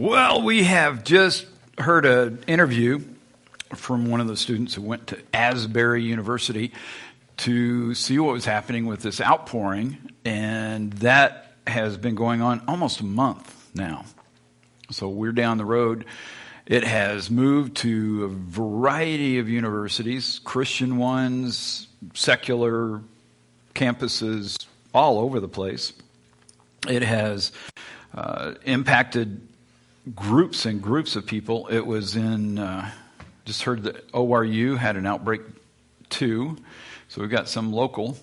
Well, we have just heard an interview from one of the students who went to Asbury University to see what was happening with this outpouring, and that has been going on almost a month now. So we're down the road. It has moved to a variety of universities, Christian ones, secular campuses all over the place. It has uh, impacted groups and groups of people. It was in, uh, just heard that ORU had an outbreak too. So we've got some local,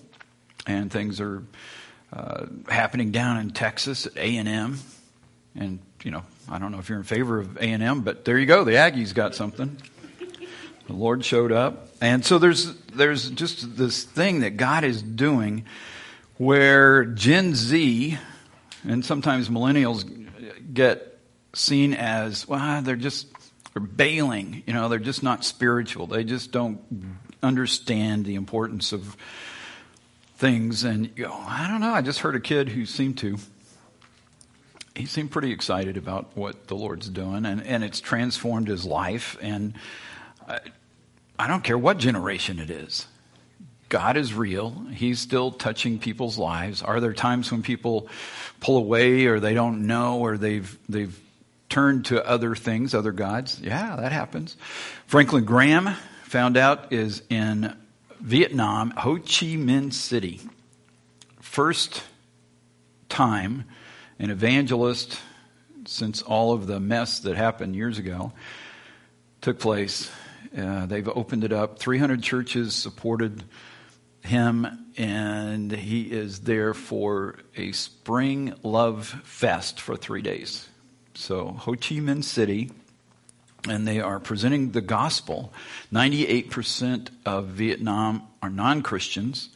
and things are uh, happening down in Texas at A&M. And, you know, I don't know if you're in favor of A&M, but there you go. The Aggies got something. The Lord showed up. And so there's, there's just this thing that God is doing where Gen Z and sometimes millennials get seen as, well, they're just they're bailing. You know, they're just not spiritual. They just don't understand the importance of things. And you I don't know. I just heard a kid who seemed to. He seemed pretty excited about what the Lord's doing, and, and it's transformed his life. And I, I don't care what generation it is. God is real. He's still touching people's lives. Are there times when people pull away or they don't know or they've they've turn to other things, other gods. Yeah, that happens. Franklin Graham found out is in Vietnam, Ho Chi Minh City. First time an evangelist since all of the mess that happened years ago took place. Uh, they've opened it up. 300 churches supported him, and he is there for a spring love fest for three days so Ho Chi Minh City, and they are presenting the gospel. 98% of Vietnam are non Christians,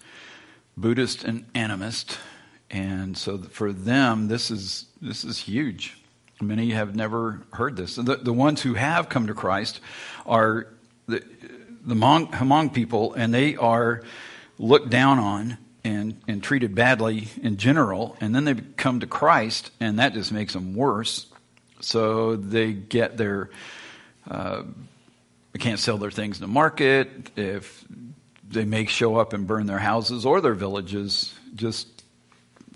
Buddhist and animist. And so for them, this is, this is huge. Many have never heard this. The, the ones who have come to Christ are the, the Hmong, Hmong people, and they are looked down on and, and treated badly in general. And then they come to Christ, and that just makes them worse. So they get their, uh, they can't sell their things in the market. If they may show up and burn their houses or their villages, just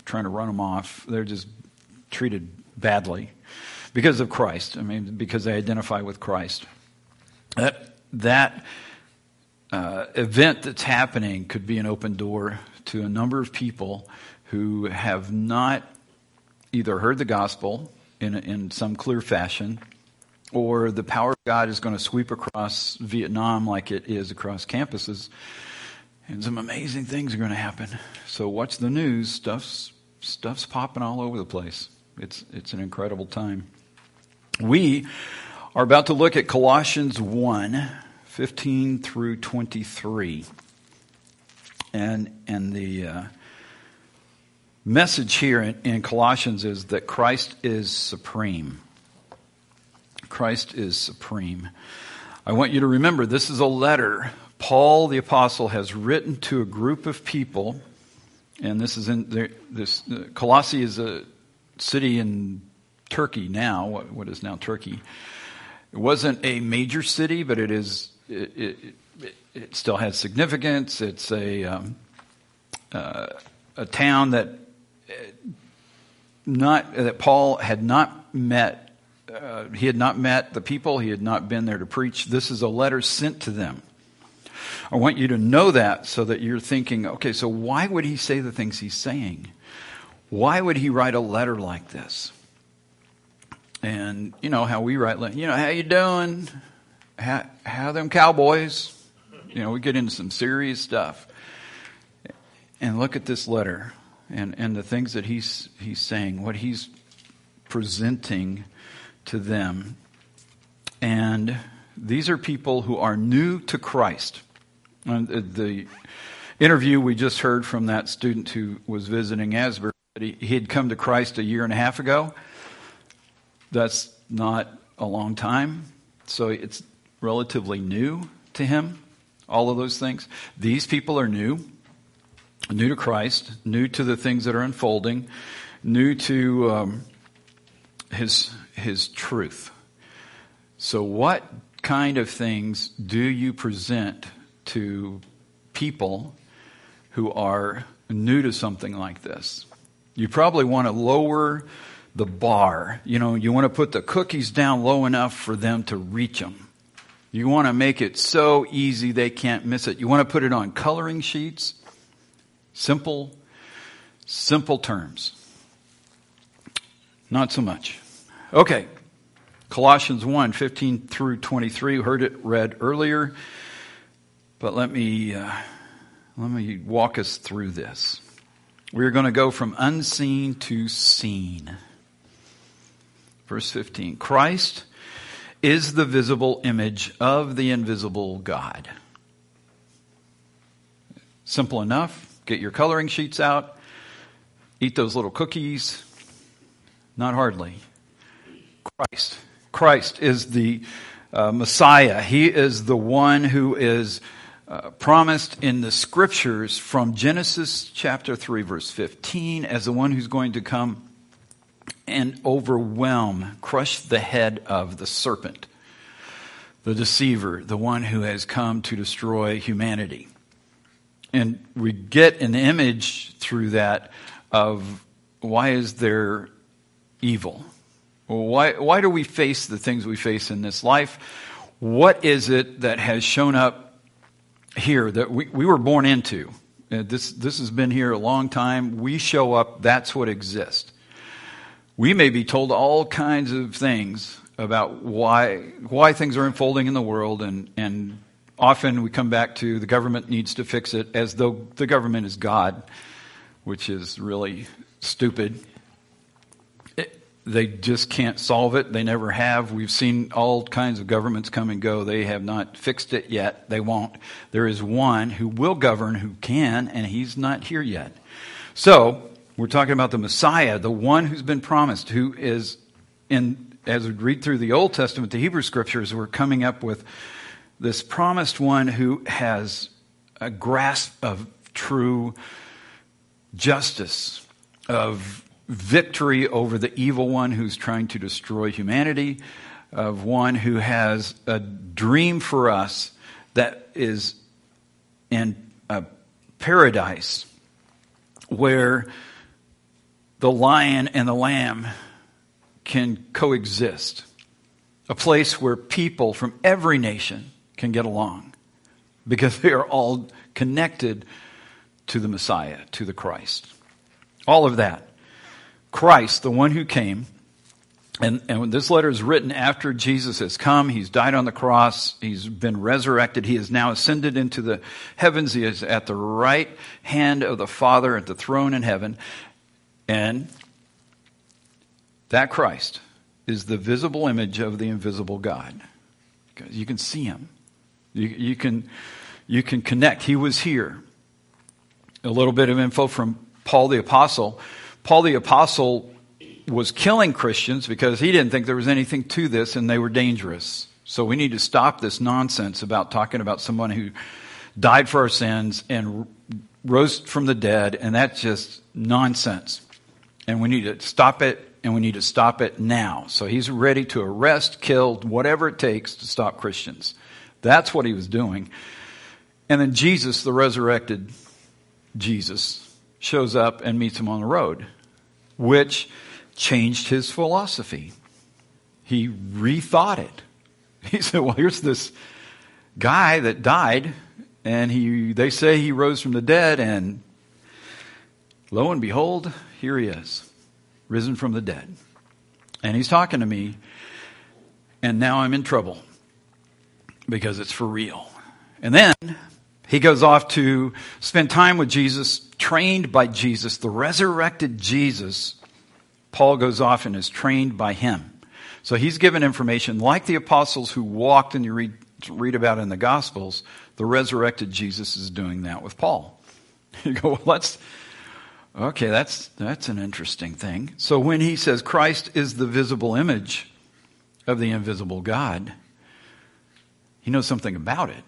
trying to run them off. They're just treated badly because of Christ. I mean, because they identify with Christ. That, that uh, event that's happening could be an open door to a number of people who have not either heard the gospel in, in some clear fashion, or the power of God is going to sweep across Vietnam like it is across campuses, and some amazing things are going to happen. So watch the news. Stuff's stuff's popping all over the place. It's it's an incredible time. We are about to look at Colossians 1, 15 through 23. And and the uh, message here in, in Colossians is that Christ is supreme. Christ is supreme. I want you to remember this is a letter Paul the apostle has written to a group of people, and this is in this uh, Colossae is a city in Turkey now. What, what is now Turkey? It wasn't a major city, but it is. It, it, it still has significance. It's a um, uh, a town that not that Paul had not met. Uh, he had not met the people. He had not been there to preach. This is a letter sent to them. I want you to know that so that you're thinking, okay, so why would he say the things he's saying? Why would he write a letter like this? And you know how we write, you know, how you doing? How, how them cowboys? You know, we get into some serious stuff. And look at this letter and, and the things that he's, he's saying, what he's presenting to them. And these are people who are new to Christ. And the interview we just heard from that student who was visiting Asbury, he had come to Christ a year and a half ago. That's not a long time. So it's relatively new to him, all of those things. These people are new new to Christ, new to the things that are unfolding, new to um, his his truth. So, what kind of things do you present to people who are new to something like this? You probably want to lower the bar. You know, you want to put the cookies down low enough for them to reach them. You want to make it so easy they can't miss it. You want to put it on coloring sheets. Simple, simple terms. Not so much. Okay. Colossians 1 15 through 23. We heard it read earlier, but let me, uh, let me walk us through this. We're going to go from unseen to seen. Verse 15 Christ is the visible image of the invisible God. Simple enough. Get your coloring sheets out, eat those little cookies. Not hardly. Christ. Christ is the uh, Messiah. He is the one who is uh, promised in the scriptures from Genesis chapter 3, verse 15, as the one who's going to come and overwhelm, crush the head of the serpent, the deceiver, the one who has come to destroy humanity. And we get an image through that of why is there evil? Why, why do we face the things we face in this life? What is it that has shown up here that we, we were born into? Uh, this, this has been here a long time. We show up, that's what exists we may be told all kinds of things about why, why things are unfolding in the world, and, and often we come back to the government needs to fix it as though the government is God, which is really stupid. It, they just can't solve it. They never have. We've seen all kinds of governments come and go. They have not fixed it yet. They won't. There is one who will govern, who can, and he's not here yet. So, we're talking about the Messiah, the one who's been promised, who is in, as we read through the Old Testament, the Hebrew scriptures, we're coming up with this promised one who has a grasp of true justice, of victory over the evil one who's trying to destroy humanity, of one who has a dream for us that is in a paradise where the lion and the lamb can coexist. A place where people from every nation can get along because they are all connected to the Messiah, to the Christ. All of that. Christ, the one who came, and, and when this letter is written after Jesus has come. He's died on the cross. He's been resurrected. He is now ascended into the heavens. He is at the right hand of the Father at the throne in heaven. And that Christ is the visible image of the invisible God. Because you can see him. You, you, can, you can connect. He was here. A little bit of info from Paul the Apostle. Paul the Apostle was killing Christians because he didn't think there was anything to this and they were dangerous. So we need to stop this nonsense about talking about someone who died for our sins and rose from the dead, and that's just nonsense and we need to stop it, and we need to stop it now. So he's ready to arrest, kill, whatever it takes to stop Christians. That's what he was doing. And then Jesus, the resurrected Jesus, shows up and meets him on the road, which changed his philosophy. He rethought it. He said, Well, here's this guy that died, and he, they say he rose from the dead, and lo and behold, here he is, risen from the dead. And he's talking to me, and now I'm in trouble because it's for real. And then he goes off to spend time with Jesus, trained by Jesus, the resurrected Jesus. Paul goes off and is trained by him. So he's given information like the apostles who walked and you read, read about in the Gospels. The resurrected Jesus is doing that with Paul. You go, well, let's, Okay, that's, that's an interesting thing. So when he says Christ is the visible image of the invisible God, he knows something about it.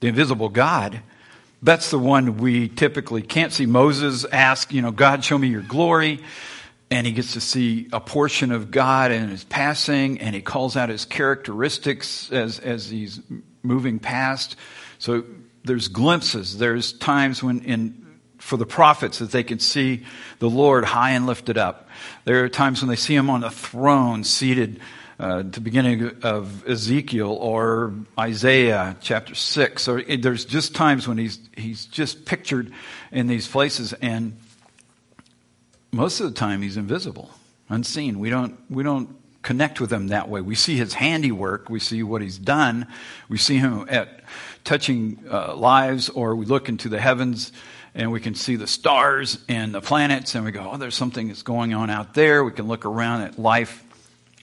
The invisible God, that's the one we typically can't see. Moses asked, you know, God, show me your glory. and he gets to see a portion of God in his passing, and he calls out his characteristics as, as he's moving past. So there's glimpses. There's times when in for the prophets that they can see the Lord high and lifted up. There are times when they see him on a throne seated uh, the beginning of Ezekiel or Isaiah chapter 6. So there's just times when he's, he's just pictured in these places and most of the time he's invisible, unseen. We don't, we don't connect with him that way. We see his handiwork, we see what he's done, we see him at touching uh, lives, or we look into the heavens and we can see the stars and the planets, and we go, oh, there's something that's going on out there. We can look around at life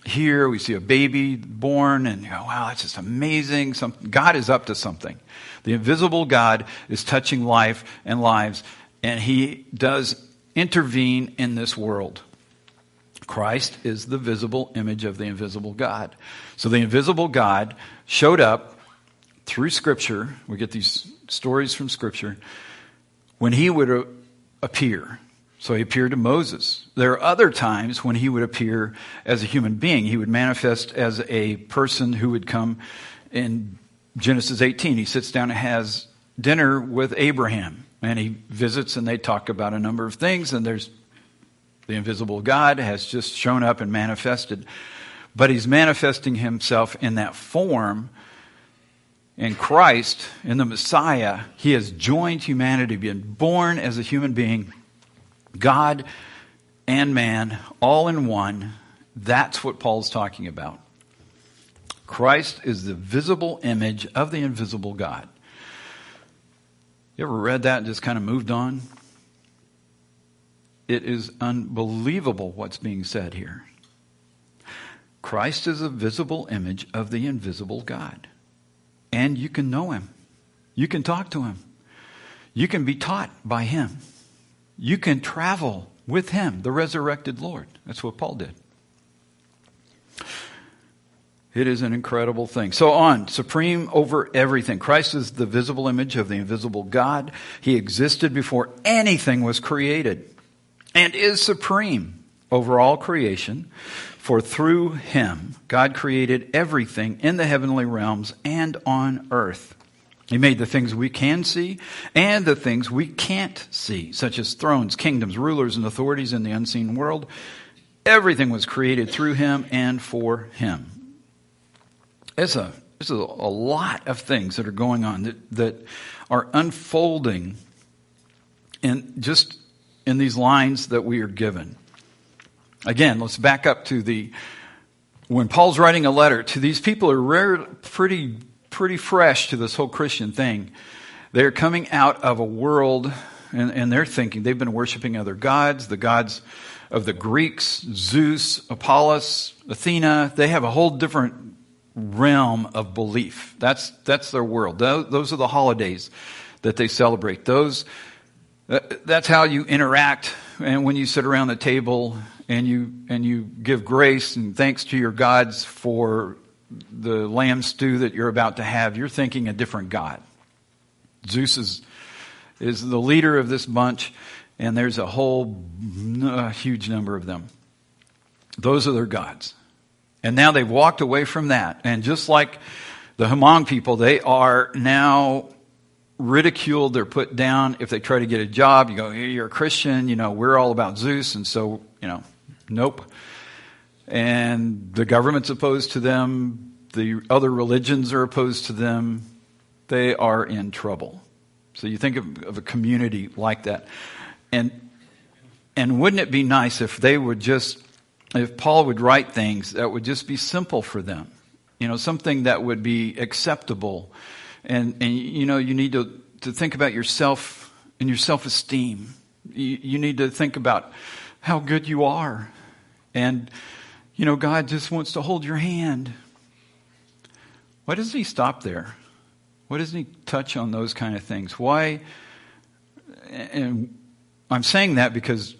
here. We see a baby born, and go, wow, that's just amazing. Some, God is up to something. The invisible God is touching life and lives, and he does intervene in this world. Christ is the visible image of the invisible God. So the invisible God showed up through Scripture. We get these stories from Scripture when he would uh, appear. So he appeared to Moses. There are other times when he would appear as a human being. He would manifest as a person who would come in Genesis 18. He sits down and has dinner with Abraham and he visits and they talk about a number of things and there's the invisible God has just shown up and manifested but he's manifesting himself in that form in Christ in the Messiah he has joined humanity been born as a human being God and man all in one that's what Paul's talking about Christ is the visible image of the invisible God you ever read that and just kind of moved on? It is unbelievable what's being said here. Christ is a visible image of the invisible God. And you can know him. You can talk to him. You can be taught by him. You can travel with him, the resurrected Lord. That's what Paul did. It is an incredible thing. So on, supreme over everything. Christ is the visible image of the invisible God. He existed before anything was created and is supreme over all creation. For through him, God created everything in the heavenly realms and on earth. He made the things we can see and the things we can't see, such as thrones, kingdoms, rulers, and authorities in the unseen world. Everything was created through him and for him. It's a, it's a, a lot of things that are going on that, that are unfolding in just in these lines that we are given. Again, let's back up to the when Paul's writing a letter to these people who are rare, pretty pretty fresh to this whole Christian thing. They're coming out of a world and, and they're thinking they've been worshiping other gods, the gods of the Greeks, Zeus, Apollos, Athena. They have a whole different realm of belief. That's, that's their world. Those are the holidays that they celebrate. Those, uh, that's how you interact. And when you sit around the table and you, and you give grace and thanks to your gods for the lamb stew that you're about to have, you're thinking a different God. Zeus is, is the leader of this bunch, and there's a whole huge number of them. Those are their gods. And now they've walked away from that. And just like the Hmong people, they are now ridiculed. They're put down. If they try to get a job, you go, hey, you're a Christian. You know, we're all about Zeus. And so, you know, nope. And the government's opposed to them. The other religions are opposed to them. They are in trouble. So you think of, of a community like that. And, and wouldn't it be nice if they would just if Paul would write things that would just be simple for them, you know, something that would be acceptable. And, and you know, you need to, to think about yourself and your self esteem. You, you need to think about how good you are. And, you know, God just wants to hold your hand. Why doesn't He stop there? Why doesn't He touch on those kind of things? Why? And I'm saying that because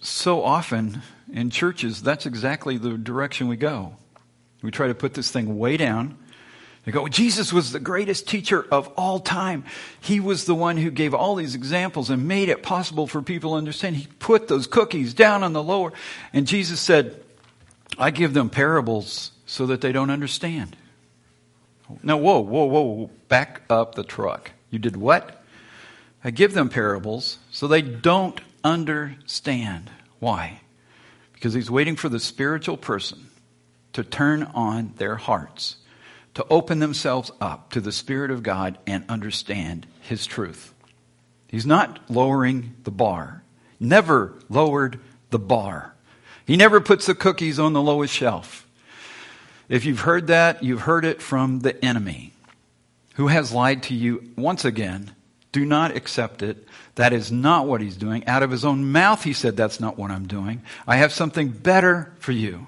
so often in churches, that's exactly the direction we go. We try to put this thing way down, They go, Jesus was the greatest teacher of all time. He was the one who gave all these examples and made it possible for people to understand. He put those cookies down on the lower. And Jesus said, I give them parables so that they don't understand. Now, whoa, whoa, whoa, back up the truck. You did what? I give them parables so they don't understand. Why? Because he's waiting for the spiritual person to turn on their hearts to open themselves up to the Spirit of God and understand His truth. He's not lowering the bar, never lowered the bar. He never puts the cookies on the lowest shelf. If you've heard that, you've heard it from the enemy who has lied to you once again. Do not accept it. That is not what he's doing. Out of his own mouth, he said, That's not what I'm doing. I have something better for you.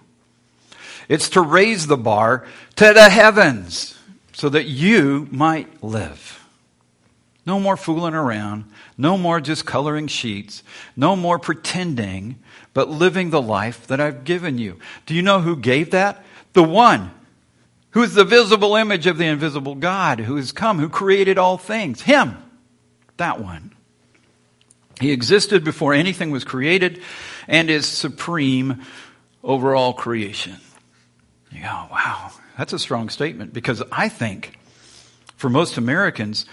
It's to raise the bar to the heavens so that you might live. No more fooling around. No more just coloring sheets. No more pretending, but living the life that I've given you. Do you know who gave that? The one who is the visible image of the invisible God, who has come, who created all things. Him. That one. He existed before anything was created and is supreme over all creation. You go, wow, that's a strong statement because I think for most Americans,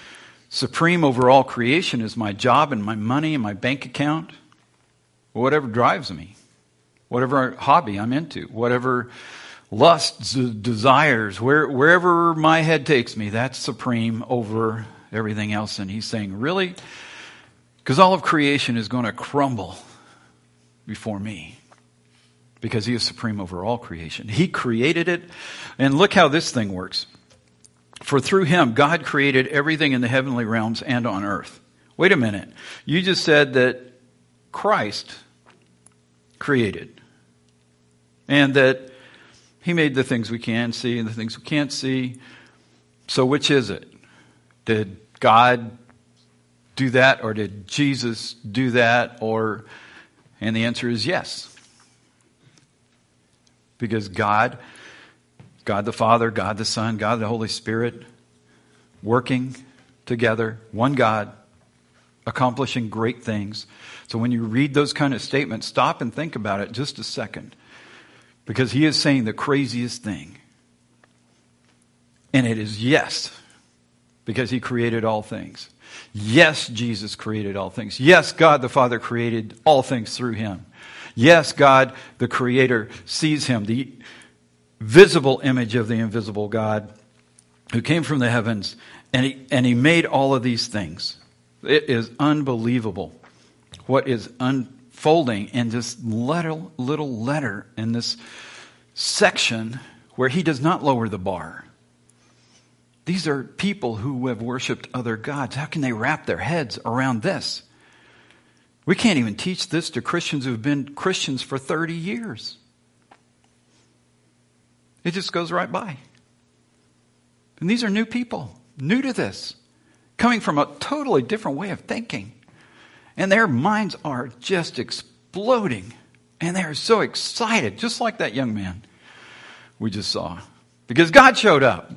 supreme over all creation is my job and my money and my bank account, whatever drives me, whatever hobby I'm into, whatever lusts, desires, where, wherever my head takes me, that's supreme over everything else. And he's saying, really? Because all of creation is going to crumble before me because he is supreme over all creation. He created it. And look how this thing works. For through him, God created everything in the heavenly realms and on earth. Wait a minute. You just said that Christ created. And that he made the things we can see and the things we can't see. So which is it? Did God do that or did Jesus do that or and the answer is yes. Because God, God the Father, God the Son, God the Holy Spirit, working together, one God, accomplishing great things. So when you read those kind of statements, stop and think about it just a second. Because he is saying the craziest thing. And it is yes, because he created all things. Yes, Jesus created all things. Yes, God the Father created all things through him. Yes, God, the Creator, sees him, the visible image of the invisible God who came from the heavens, and he, and he made all of these things. It is unbelievable what is unfolding in this little, little letter in this section where he does not lower the bar. These are people who have worshiped other gods. How can they wrap their heads around this? We can't even teach this to Christians who've been Christians for 30 years. It just goes right by. And these are new people, new to this, coming from a totally different way of thinking. And their minds are just exploding. And they're so excited, just like that young man we just saw. Because God showed up.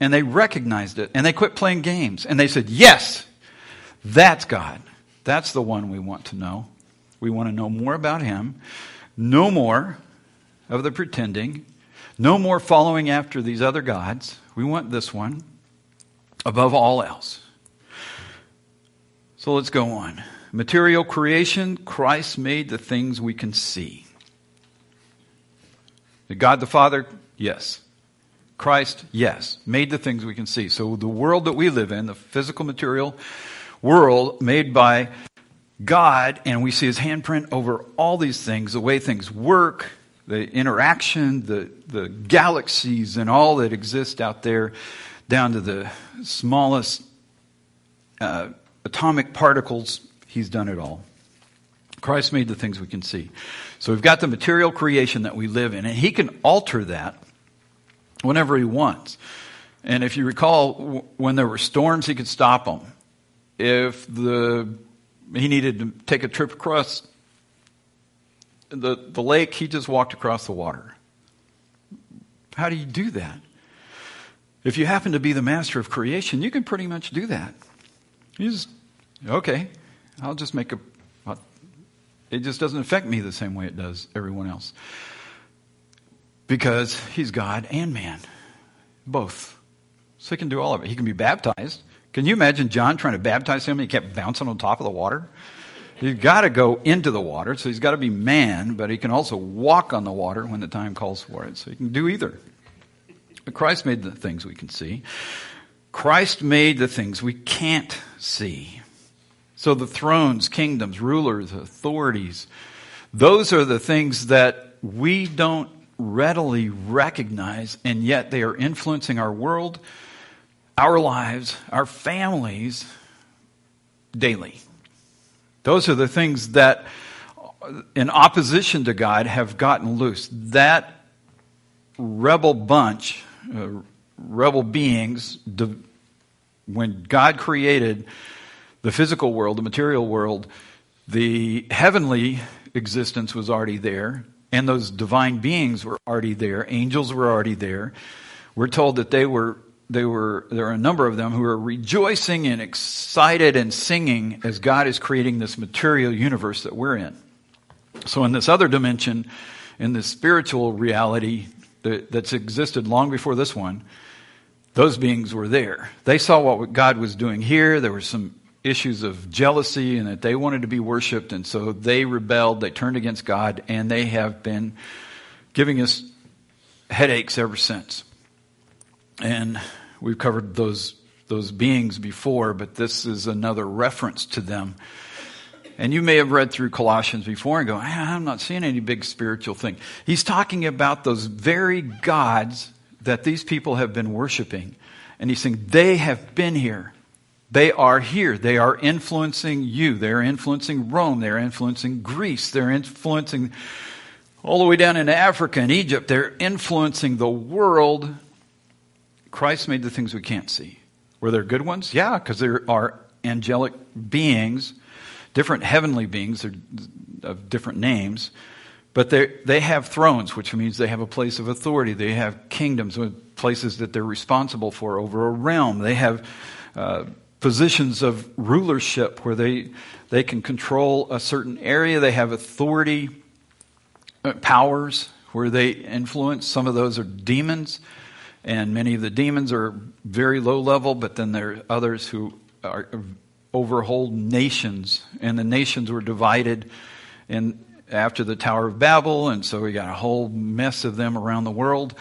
And they recognized it. And they quit playing games. And they said, Yes, that's God. That's the one we want to know. We want to know more about him. No more of the pretending. No more following after these other gods. We want this one above all else. So let's go on. Material creation, Christ made the things we can see. God the Father? Yes. Christ? Yes. Made the things we can see. So the world that we live in, the physical material world made by God, and we see his handprint over all these things, the way things work, the interaction, the, the galaxies, and all that exist out there, down to the smallest uh, atomic particles. He's done it all. Christ made the things we can see. So we've got the material creation that we live in, and he can alter that whenever he wants. And if you recall, when there were storms, he could stop them if the he needed to take a trip across the, the lake, he just walked across the water. How do you do that? If you happen to be the master of creation, you can pretty much do that. You just, okay, I'll just make a, uh, it just doesn't affect me the same way it does everyone else. Because he's God and man. Both. So he can do all of it. He can be baptized. Can you imagine John trying to baptize him and he kept bouncing on top of the water? He's got to go into the water, so he's got to be man, but he can also walk on the water when the time calls for it. So he can do either. But Christ made the things we can see. Christ made the things we can't see. So the thrones, kingdoms, rulers, authorities, those are the things that we don't readily recognize, and yet they are influencing our world, our lives, our families daily. Those are the things that, in opposition to God, have gotten loose. That rebel bunch, uh, rebel beings, when God created the physical world, the material world, the heavenly existence was already there, and those divine beings were already there. Angels were already there. We're told that they were they were there are a number of them who are rejoicing and excited and singing as God is creating this material universe that we're in. So in this other dimension, in this spiritual reality that, that's existed long before this one, those beings were there. They saw what God was doing here. There were some issues of jealousy and that they wanted to be worshiped, and so they rebelled. They turned against God, and they have been giving us headaches ever since. And we've covered those, those beings before, but this is another reference to them. And you may have read through Colossians before and go, ah, I'm not seeing any big spiritual thing. He's talking about those very gods that these people have been worshiping. And he's saying, they have been here. They are here. They are influencing you. They're influencing Rome. They're influencing Greece. They're influencing all the way down into Africa and Egypt. They're influencing the world Christ made the things we can't see. Were there good ones? Yeah, because there are angelic beings, different heavenly beings of different names, but they they have thrones, which means they have a place of authority. They have kingdoms, places that they're responsible for over a realm. They have uh, positions of rulership where they they can control a certain area. They have authority, uh, powers where they influence. Some of those are demons. And many of the demons are very low level, but then there are others who are over whole nations. And the nations were divided in, after the Tower of Babel, and so we got a whole mess of them around the world.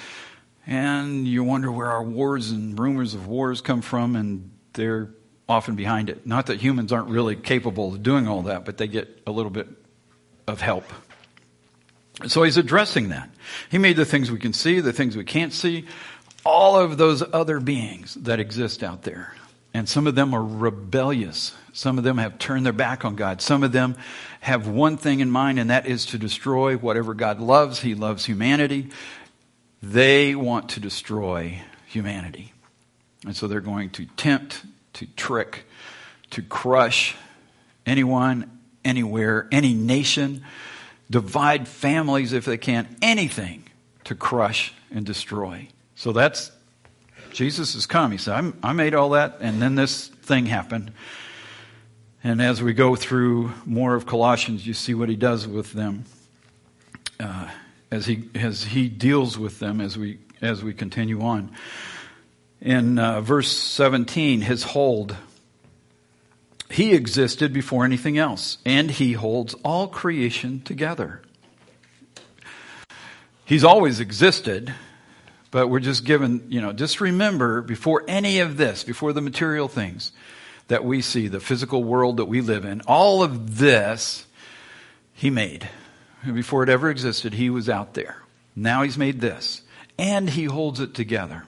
And you wonder where our wars and rumors of wars come from, and they're often behind it. Not that humans aren't really capable of doing all that, but they get a little bit of help. So he's addressing that. He made the things we can see, the things we can't see, all of those other beings that exist out there. And some of them are rebellious. Some of them have turned their back on God. Some of them have one thing in mind, and that is to destroy whatever God loves. He loves humanity. They want to destroy humanity. And so they're going to tempt, to trick, to crush anyone, anywhere, any nation, divide families if they can, anything to crush and destroy. So that's, Jesus has come. He said, I made all that, and then this thing happened. And as we go through more of Colossians, you see what he does with them uh, as he as he deals with them as we as we continue on. In uh, verse 17, his hold. He existed before anything else, and he holds all creation together. He's always existed, but we're just given, you know, just remember before any of this, before the material things that we see, the physical world that we live in, all of this he made. Before it ever existed, he was out there. Now he's made this. And he holds it together.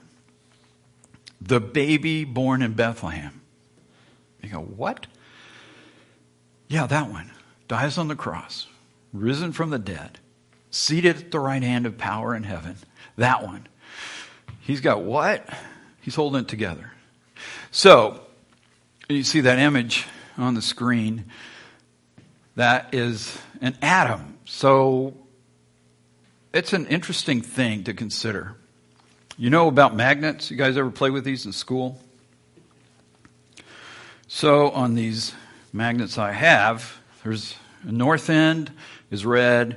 The baby born in Bethlehem. You go, what? Yeah, that one. Dies on the cross, risen from the dead, seated at the right hand of power in heaven. That one. He's got what? He's holding it together. So, you see that image on the screen. That is an atom. So, it's an interesting thing to consider. You know about magnets? You guys ever play with these in school? So on these magnets I have, there's a north end is red,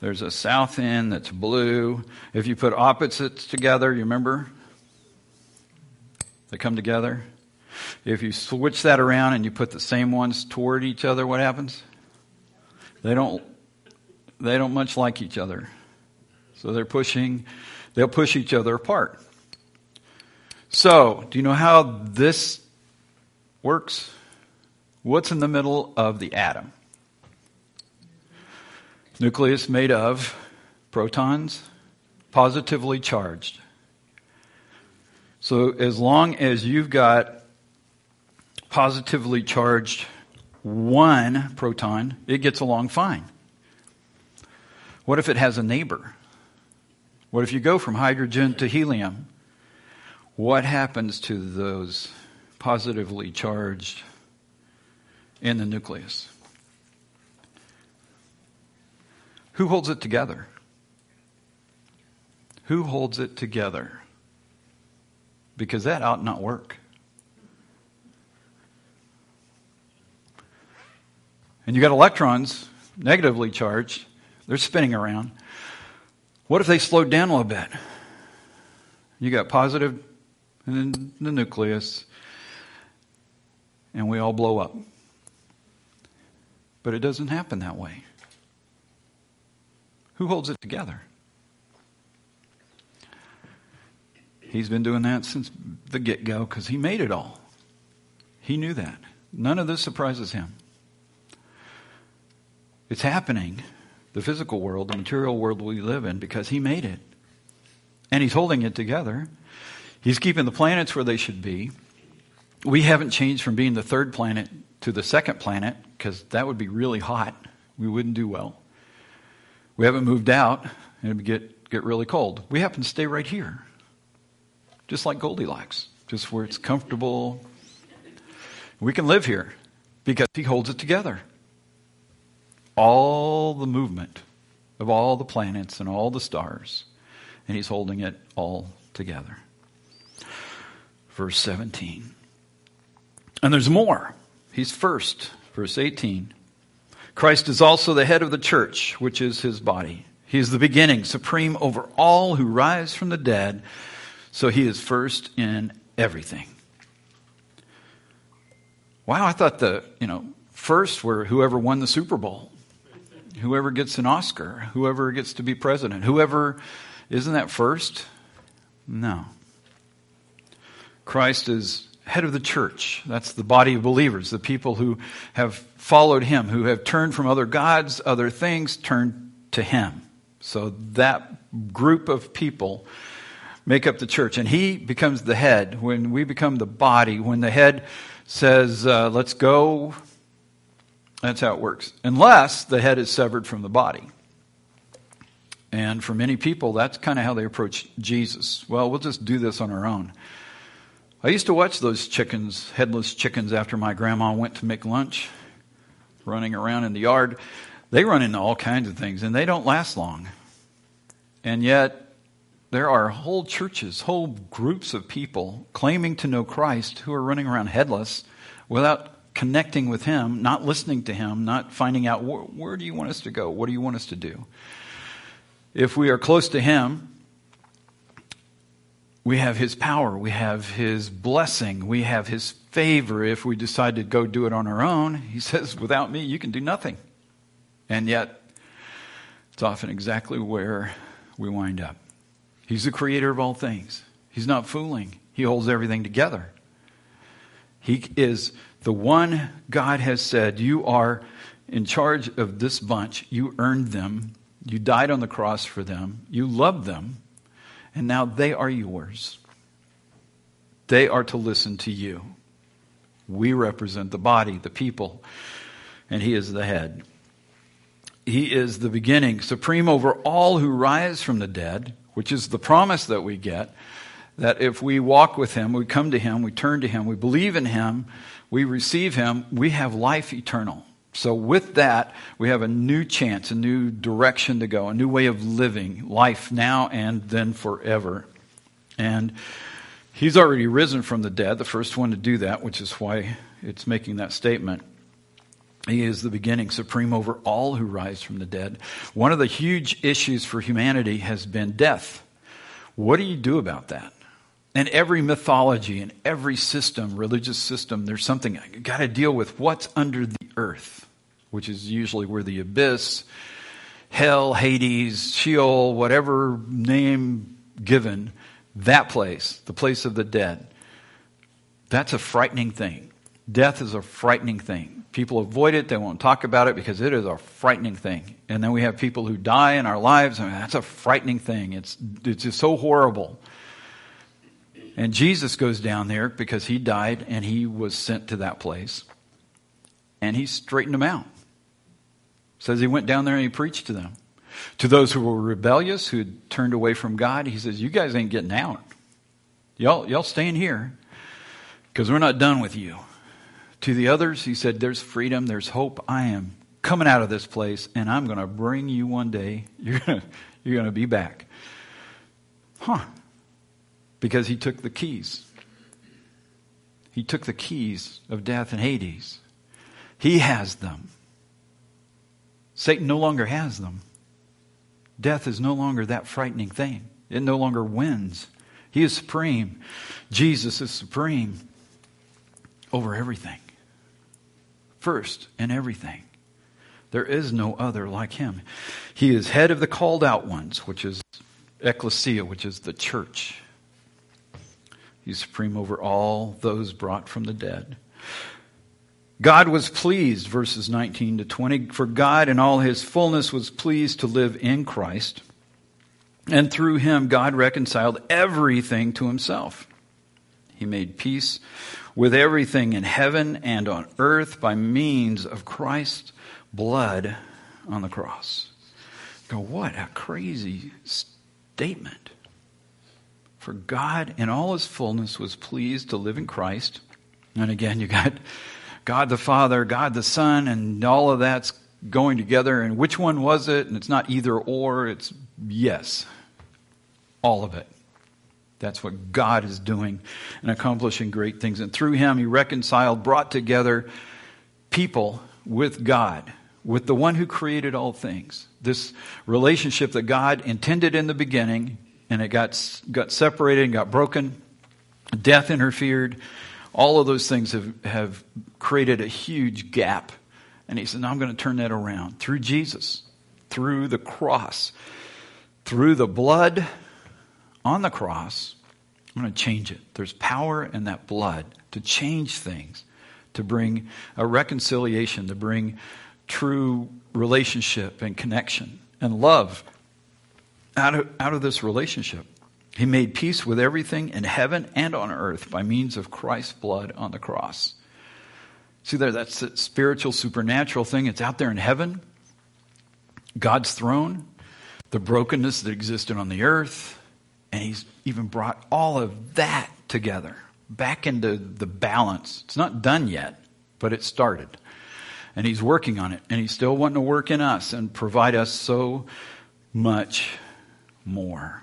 there's a south end that's blue. If you put opposites together, you remember? They come together. If you switch that around and you put the same ones toward each other, what happens? They don't they don't much like each other. So they're pushing they'll push each other apart. So, do you know how this works? What's in the middle of the atom? Nucleus made of protons, positively charged. So, as long as you've got positively charged one proton, it gets along fine. What if it has a neighbor? What if you go from hydrogen to helium? What happens to those positively charged in the nucleus? Who holds it together? Who holds it together? Because that ought not work. And you got electrons negatively charged, they're spinning around. What if they slowed down a little bit? You got positive in the nucleus, and we all blow up. But it doesn't happen that way. Who holds it together? He's been doing that since the get go because he made it all. He knew that. None of this surprises him. It's happening, the physical world, the material world we live in, because He made it. And He's holding it together. He's keeping the planets where they should be. We haven't changed from being the third planet to the second planet, because that would be really hot. We wouldn't do well. We haven't moved out, and it would get, get really cold. We happen to stay right here, just like Goldilocks, just where it's comfortable. We can live here because He holds it together all the movement of all the planets and all the stars, and he's holding it all together. Verse 17. And there's more. He's first. Verse 18. Christ is also the head of the church, which is his body. He is the beginning, supreme over all who rise from the dead. So he is first in everything. Wow, I thought the, you know, first were whoever won the Super Bowl whoever gets an Oscar, whoever gets to be president, whoever, isn't that first? No. Christ is head of the church. That's the body of believers, the people who have followed him, who have turned from other gods, other things, turned to him. So that group of people make up the church. And he becomes the head. When we become the body, when the head says, uh, let's go that's how it works. Unless the head is severed from the body. And for many people, that's kind of how they approach Jesus. Well, we'll just do this on our own. I used to watch those chickens, headless chickens, after my grandma went to make lunch, running around in the yard. They run into all kinds of things, and they don't last long. And yet, there are whole churches, whole groups of people claiming to know Christ who are running around headless without connecting with Him, not listening to Him, not finding out where, where do you want us to go? What do you want us to do? If we are close to Him, we have His power, we have His blessing, we have His favor. If we decide to go do it on our own, He says, without me, you can do nothing. And yet, it's often exactly where we wind up. He's the creator of all things. He's not fooling. He holds everything together. He is the one God has said, You are in charge of this bunch. You earned them. You died on the cross for them. You loved them. And now they are yours. They are to listen to you. We represent the body, the people, and He is the head. He is the beginning, supreme over all who rise from the dead, which is the promise that we get that if we walk with Him, we come to Him, we turn to Him, we believe in Him, we receive Him, we have life eternal. So, with that, we have a new chance, a new direction to go, a new way of living life now and then forever. And he's already risen from the dead, the first one to do that, which is why it's making that statement. He is the beginning, supreme over all who rise from the dead. One of the huge issues for humanity has been death. What do you do about that? In every mythology, in every system, religious system, there's something you got to deal with what's under the earth, which is usually where the abyss, hell, Hades, Sheol, whatever name given, that place, the place of the dead. That's a frightening thing. Death is a frightening thing. People avoid it, they won't talk about it because it is a frightening thing. And then we have people who die in our lives, I mean, that's a frightening thing. It's, it's just so horrible. And Jesus goes down there because he died and he was sent to that place. And he straightened them out. Says he went down there and he preached to them. To those who were rebellious, who had turned away from God, he says, You guys ain't getting out. Y'all, y'all staying here because we're not done with you. To the others, he said, There's freedom, there's hope. I am coming out of this place and I'm going to bring you one day. You're going to be back. Huh because he took the keys. He took the keys of death and Hades. He has them. Satan no longer has them. Death is no longer that frightening thing. It no longer wins. He is supreme. Jesus is supreme over everything. First in everything. There is no other like him. He is head of the called out ones, which is ecclesia, which is the church. He's supreme over all those brought from the dead. God was pleased, verses 19 to 20, for God in all his fullness was pleased to live in Christ. And through him, God reconciled everything to himself. He made peace with everything in heaven and on earth by means of Christ's blood on the cross. Go, what a crazy statement. For God, in all his fullness, was pleased to live in Christ. And again, you got God the Father, God the Son, and all of that's going together. And which one was it? And it's not either or, it's yes. All of it. That's what God is doing and accomplishing great things. And through him, he reconciled, brought together people with God, with the one who created all things. This relationship that God intended in the beginning, and it got, got separated and got broken. Death interfered. All of those things have, have created a huge gap. And he said, No, I'm going to turn that around through Jesus, through the cross, through the blood on the cross. I'm going to change it. There's power in that blood to change things, to bring a reconciliation, to bring true relationship and connection and love out of, out of this relationship. He made peace with everything in heaven and on earth by means of Christ's blood on the cross. See there, that's a spiritual, supernatural thing. It's out there in heaven, God's throne, the brokenness that existed on the earth, and He's even brought all of that together back into the balance. It's not done yet, but it started. And He's working on it, and He's still wanting to work in us and provide us so much more.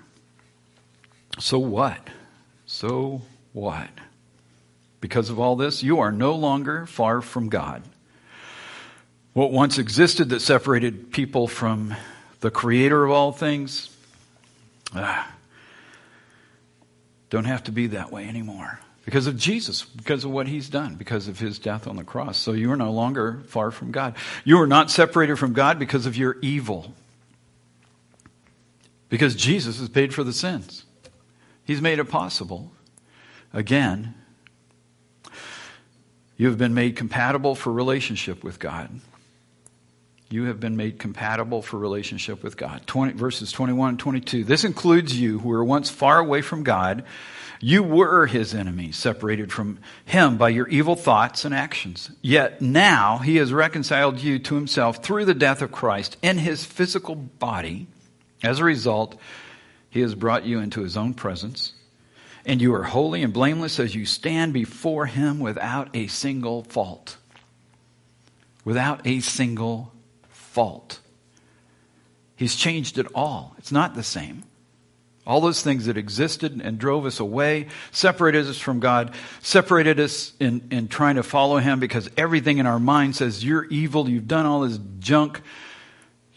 So what? So what? Because of all this, you are no longer far from God. What once existed that separated people from the creator of all things, ah, don't have to be that way anymore. Because of Jesus, because of what he's done, because of his death on the cross. So you are no longer far from God. You are not separated from God because of your evil. Because Jesus has paid for the sins. He's made it possible. Again, you have been made compatible for relationship with God. You have been made compatible for relationship with God. 20, verses 21 and 22. This includes you who were once far away from God. You were his enemies, separated from him by your evil thoughts and actions. Yet now he has reconciled you to himself through the death of Christ in his physical body as a result, he has brought you into his own presence, and you are holy and blameless as you stand before him without a single fault. Without a single fault. He's changed it all. It's not the same. All those things that existed and drove us away, separated us from God, separated us in, in trying to follow Him because everything in our mind says, You're evil, you've done all this junk,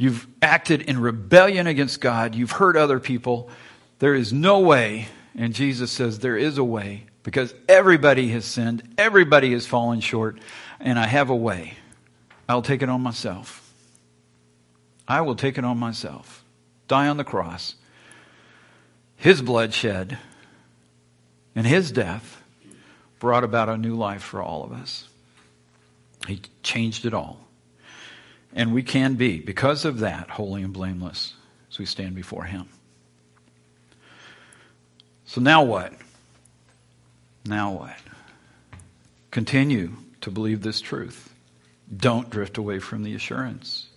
you've acted in rebellion against God, you've hurt other people. There is no way. And Jesus says, There is a way because everybody has sinned, everybody has fallen short, and I have a way. I'll take it on myself. I will take it on myself. Die on the cross. His bloodshed and his death brought about a new life for all of us. He changed it all. And we can be, because of that, holy and blameless as we stand before him. So now what? Now what? Continue to believe this truth. Don't drift away from the assurance.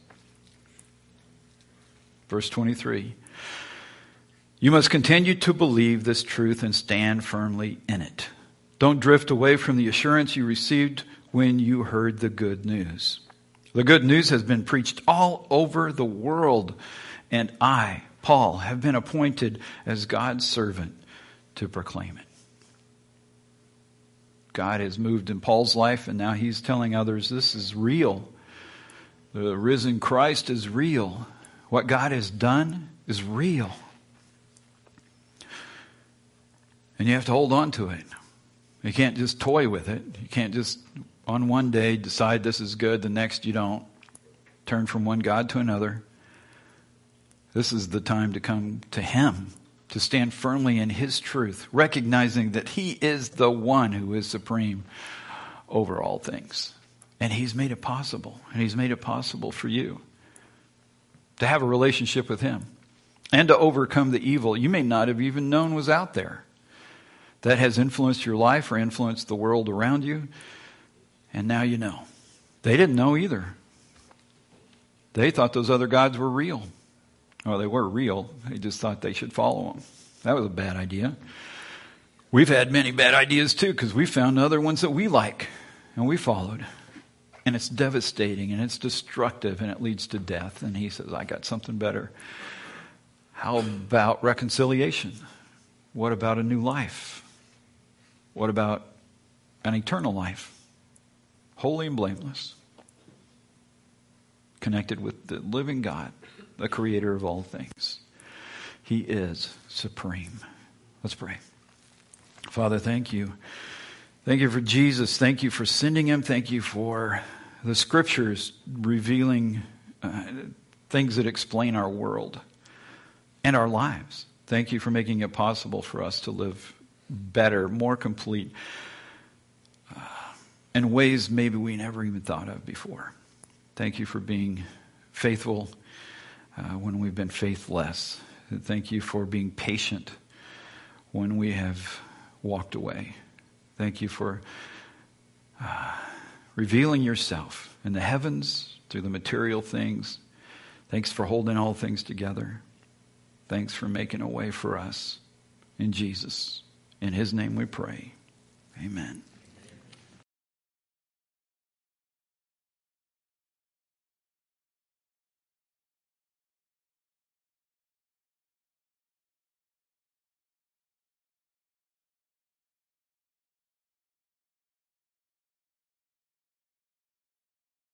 Verse 23 You must continue to believe this truth and stand firmly in it. Don't drift away from the assurance you received when you heard the good news. The good news has been preached all over the world, and I, Paul, have been appointed as God's servant to proclaim it. God has moved in Paul's life, and now he's telling others this is real. The risen Christ is real. What God has done is real. And you have to hold on to it. You can't just toy with it. You can't just, on one day, decide this is good, the next you don't. Turn from one God to another. This is the time to come to Him, to stand firmly in His truth, recognizing that He is the one who is supreme over all things. And He's made it possible, and He's made it possible for you to have a relationship with Him and to overcome the evil you may not have even known was out there that has influenced your life or influenced the world around you. And now you know. They didn't know either. They thought those other gods were real. Well, they were real. They just thought they should follow them. That was a bad idea. We've had many bad ideas too because we found other ones that we like and we followed and it's devastating and it's destructive and it leads to death. And he says, I got something better. How about reconciliation? What about a new life? What about an eternal life? Holy and blameless. Connected with the living God, the creator of all things. He is supreme. Let's pray. Father, thank you. Thank you for Jesus. Thank you for sending him. Thank you for the scriptures revealing uh, things that explain our world and our lives. Thank you for making it possible for us to live better, more complete, in ways maybe we never even thought of before. Thank you for being faithful uh, when we've been faithless. Thank you for being patient when we have walked away. Thank you for uh, revealing yourself in the heavens through the material things. Thanks for holding all things together. Thanks for making a way for us in Jesus. In his name we pray. Amen.